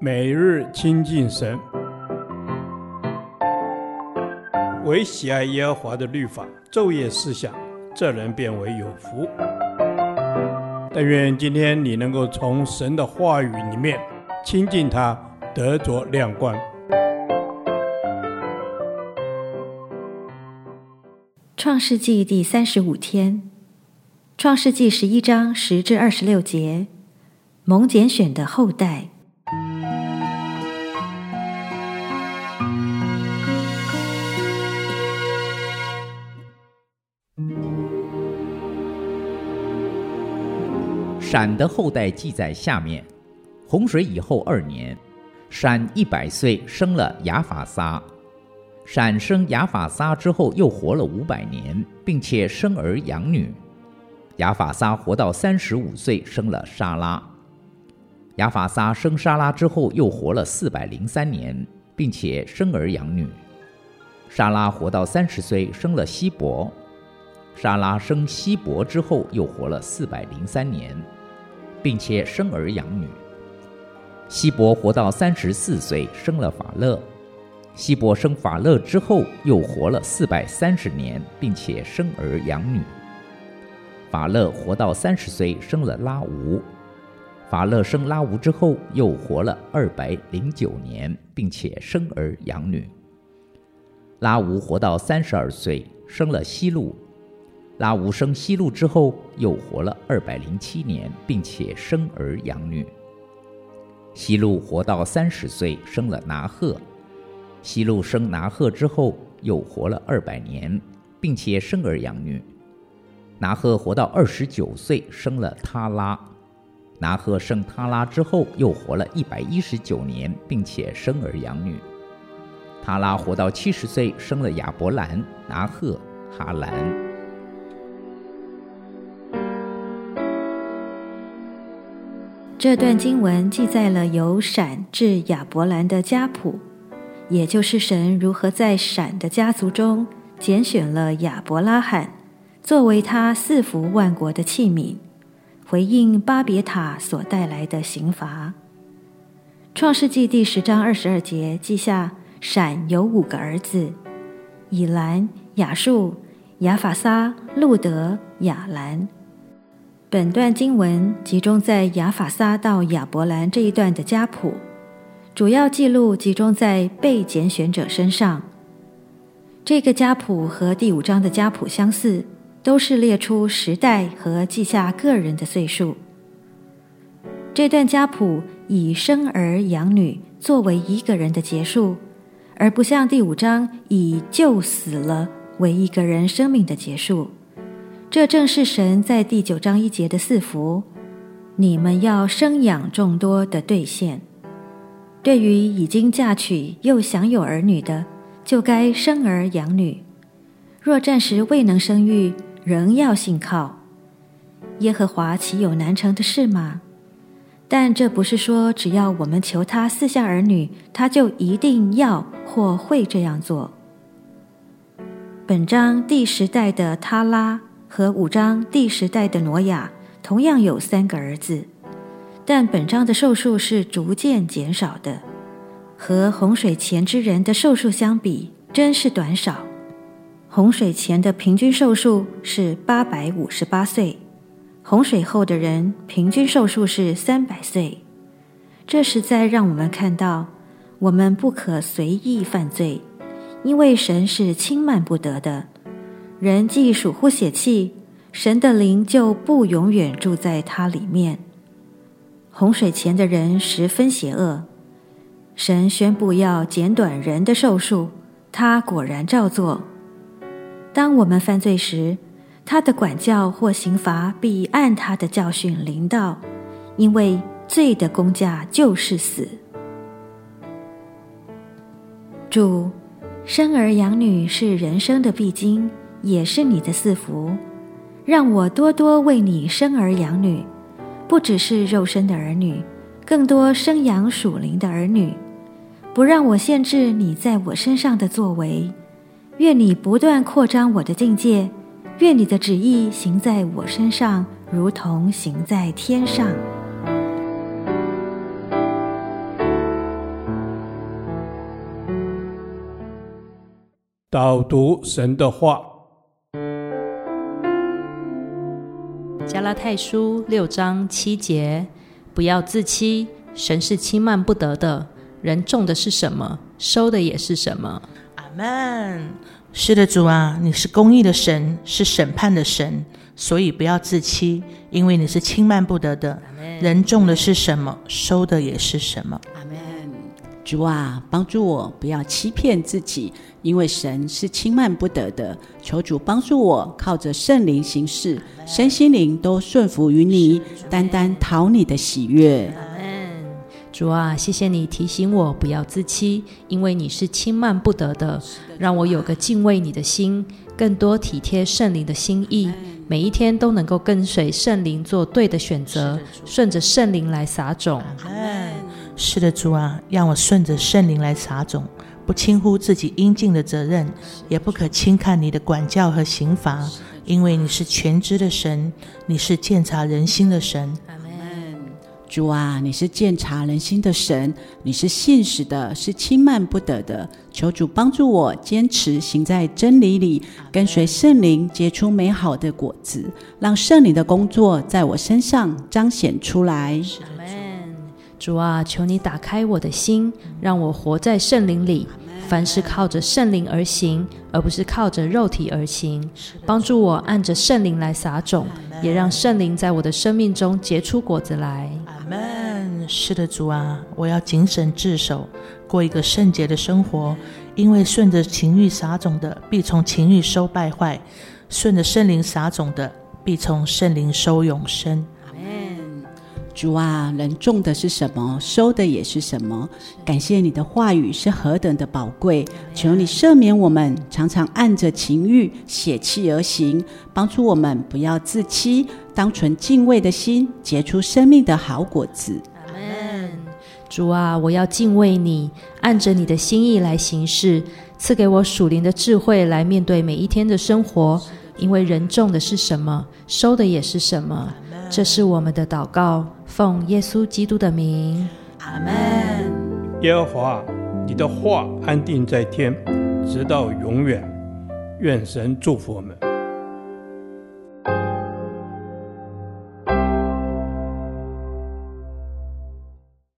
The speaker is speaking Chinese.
每日亲近神，唯喜爱耶和华的律法，昼夜思想，这人便为有福。但愿今天你能够从神的话语里面亲近他，得着亮光。创世纪第三十五天，创世纪十一章十至二十六节，蒙拣选的后代。闪的后代记在下面。洪水以后二年，闪一百岁，生了亚法撒。闪生亚法撒之后，又活了五百年，并且生儿养女。亚法撒活到三十五岁，生了沙拉。亚法撒生沙拉之后，又活了四百零三年，并且生儿养女。沙拉活到三十岁，生了希伯。沙拉生希伯之后，又活了四百零三年。并且生儿养女。希伯活到三十四岁，生了法勒。希伯生法勒之后，又活了四百三十年，并且生儿养女。法勒活到三十岁，生了拉吾。法勒生拉吾之后，又活了二百零九年，并且生儿养女。拉吾活到三十二岁，生了西路。拉吾生西路之后，又活了二百零七年，并且生儿养女。西路活到三十岁，生了拿鹤。西路生拿鹤之后，又活了二百年，并且生儿养女。拿鹤活到二十九岁，生了他拉。拿鹤生他拉之后，又活了一百一十九年，并且生儿养女。他拉活到七十岁，生了亚伯兰、拿鹤、哈兰。这段经文记载了由闪至亚伯兰的家谱，也就是神如何在闪的家族中拣选了亚伯拉罕，作为他赐福万国的器皿，回应巴别塔所带来的刑罚。创世纪第十章二十二节记下，闪有五个儿子：以兰、亚述、亚法撒、路得、亚兰。本段经文集中在亚法撒到亚伯兰这一段的家谱，主要记录集中在被拣选者身上。这个家谱和第五章的家谱相似，都是列出时代和记下个人的岁数。这段家谱以生儿养女作为一个人的结束，而不像第五章以就死了为一个人生命的结束。这正是神在第九章一节的四福，你们要生养众多的兑现。对于已经嫁娶又享有儿女的，就该生儿养女；若暂时未能生育，仍要信靠耶和华，岂有难成的事吗？但这不是说只要我们求他赐下儿女，他就一定要或会这样做。本章第十代的他拉。和五章第十代的挪亚同样有三个儿子，但本章的寿数是逐渐减少的，和洪水前之人的寿数相比，真是短少。洪水前的平均寿数是八百五十八岁，洪水后的人平均寿数是三百岁。这实在让我们看到，我们不可随意犯罪，因为神是轻慢不得的。人既属乎血气，神的灵就不永远住在他里面。洪水前的人十分邪恶，神宣布要减短人的寿数，他果然照做。当我们犯罪时，他的管教或刑罚必按他的教训临到，因为罪的工价就是死。主，生儿养女是人生的必经。也是你的赐福，让我多多为你生儿养女，不只是肉身的儿女，更多生养属灵的儿女，不让我限制你在我身上的作为，愿你不断扩张我的境界，愿你的旨意行在我身上，如同行在天上。导读神的话。加拉太书》六章七节：不要自欺，神是轻慢不得的。人种的是什么，收的也是什么。阿门。是的，主啊，你是公义的神，是审判的神，所以不要自欺，因为你是轻慢不得的。人种的是什么，收的也是什么。主啊，帮助我不要欺骗自己，因为神是轻慢不得的。求主帮助我，靠着圣灵行事，身心灵都顺服于你，单单讨你的喜悦。主啊，谢谢你提醒我不要自欺，因为你是轻慢不得的，让我有个敬畏你的心，更多体贴圣灵的心意，每一天都能够跟随圣灵做对的选择，顺着圣灵来撒种。是的，主啊，让我顺着圣灵来撒种，不轻忽自己应尽的责任，也不可轻看你的管教和刑罚，因为你是全知的神，你是鉴察人心的神。阿门。主啊，你是鉴察人心的神，你是信实的，是轻慢不得的。求主帮助我坚持行在真理里，跟随圣灵结出美好的果子，让圣灵的工作在我身上彰显出来。主啊，求你打开我的心，让我活在圣灵里。凡事靠着圣灵而行，而不是靠着肉体而行。帮助我按着圣灵来撒种，也让圣灵在我的生命中结出果子来。阿门。是的，主啊，我要谨慎自守，过一个圣洁的生活。因为顺着情欲撒种的，必从情欲收败坏；顺着圣灵撒种的，必从圣灵收永生。主啊，人种的是什么，收的也是什么。感谢你的话语是何等的宝贵，求你赦免我们，常常按着情欲、血气而行，帮助我们不要自欺，当存敬畏的心，结出生命的好果子。主啊，我要敬畏你，按着你的心意来行事，赐给我属灵的智慧来面对每一天的生活。因为人种的是什么，收的也是什么。这是我们的祷告，奉耶稣基督的名，阿门。耶和华，你的话安定在天，直到永远。愿神祝福我们。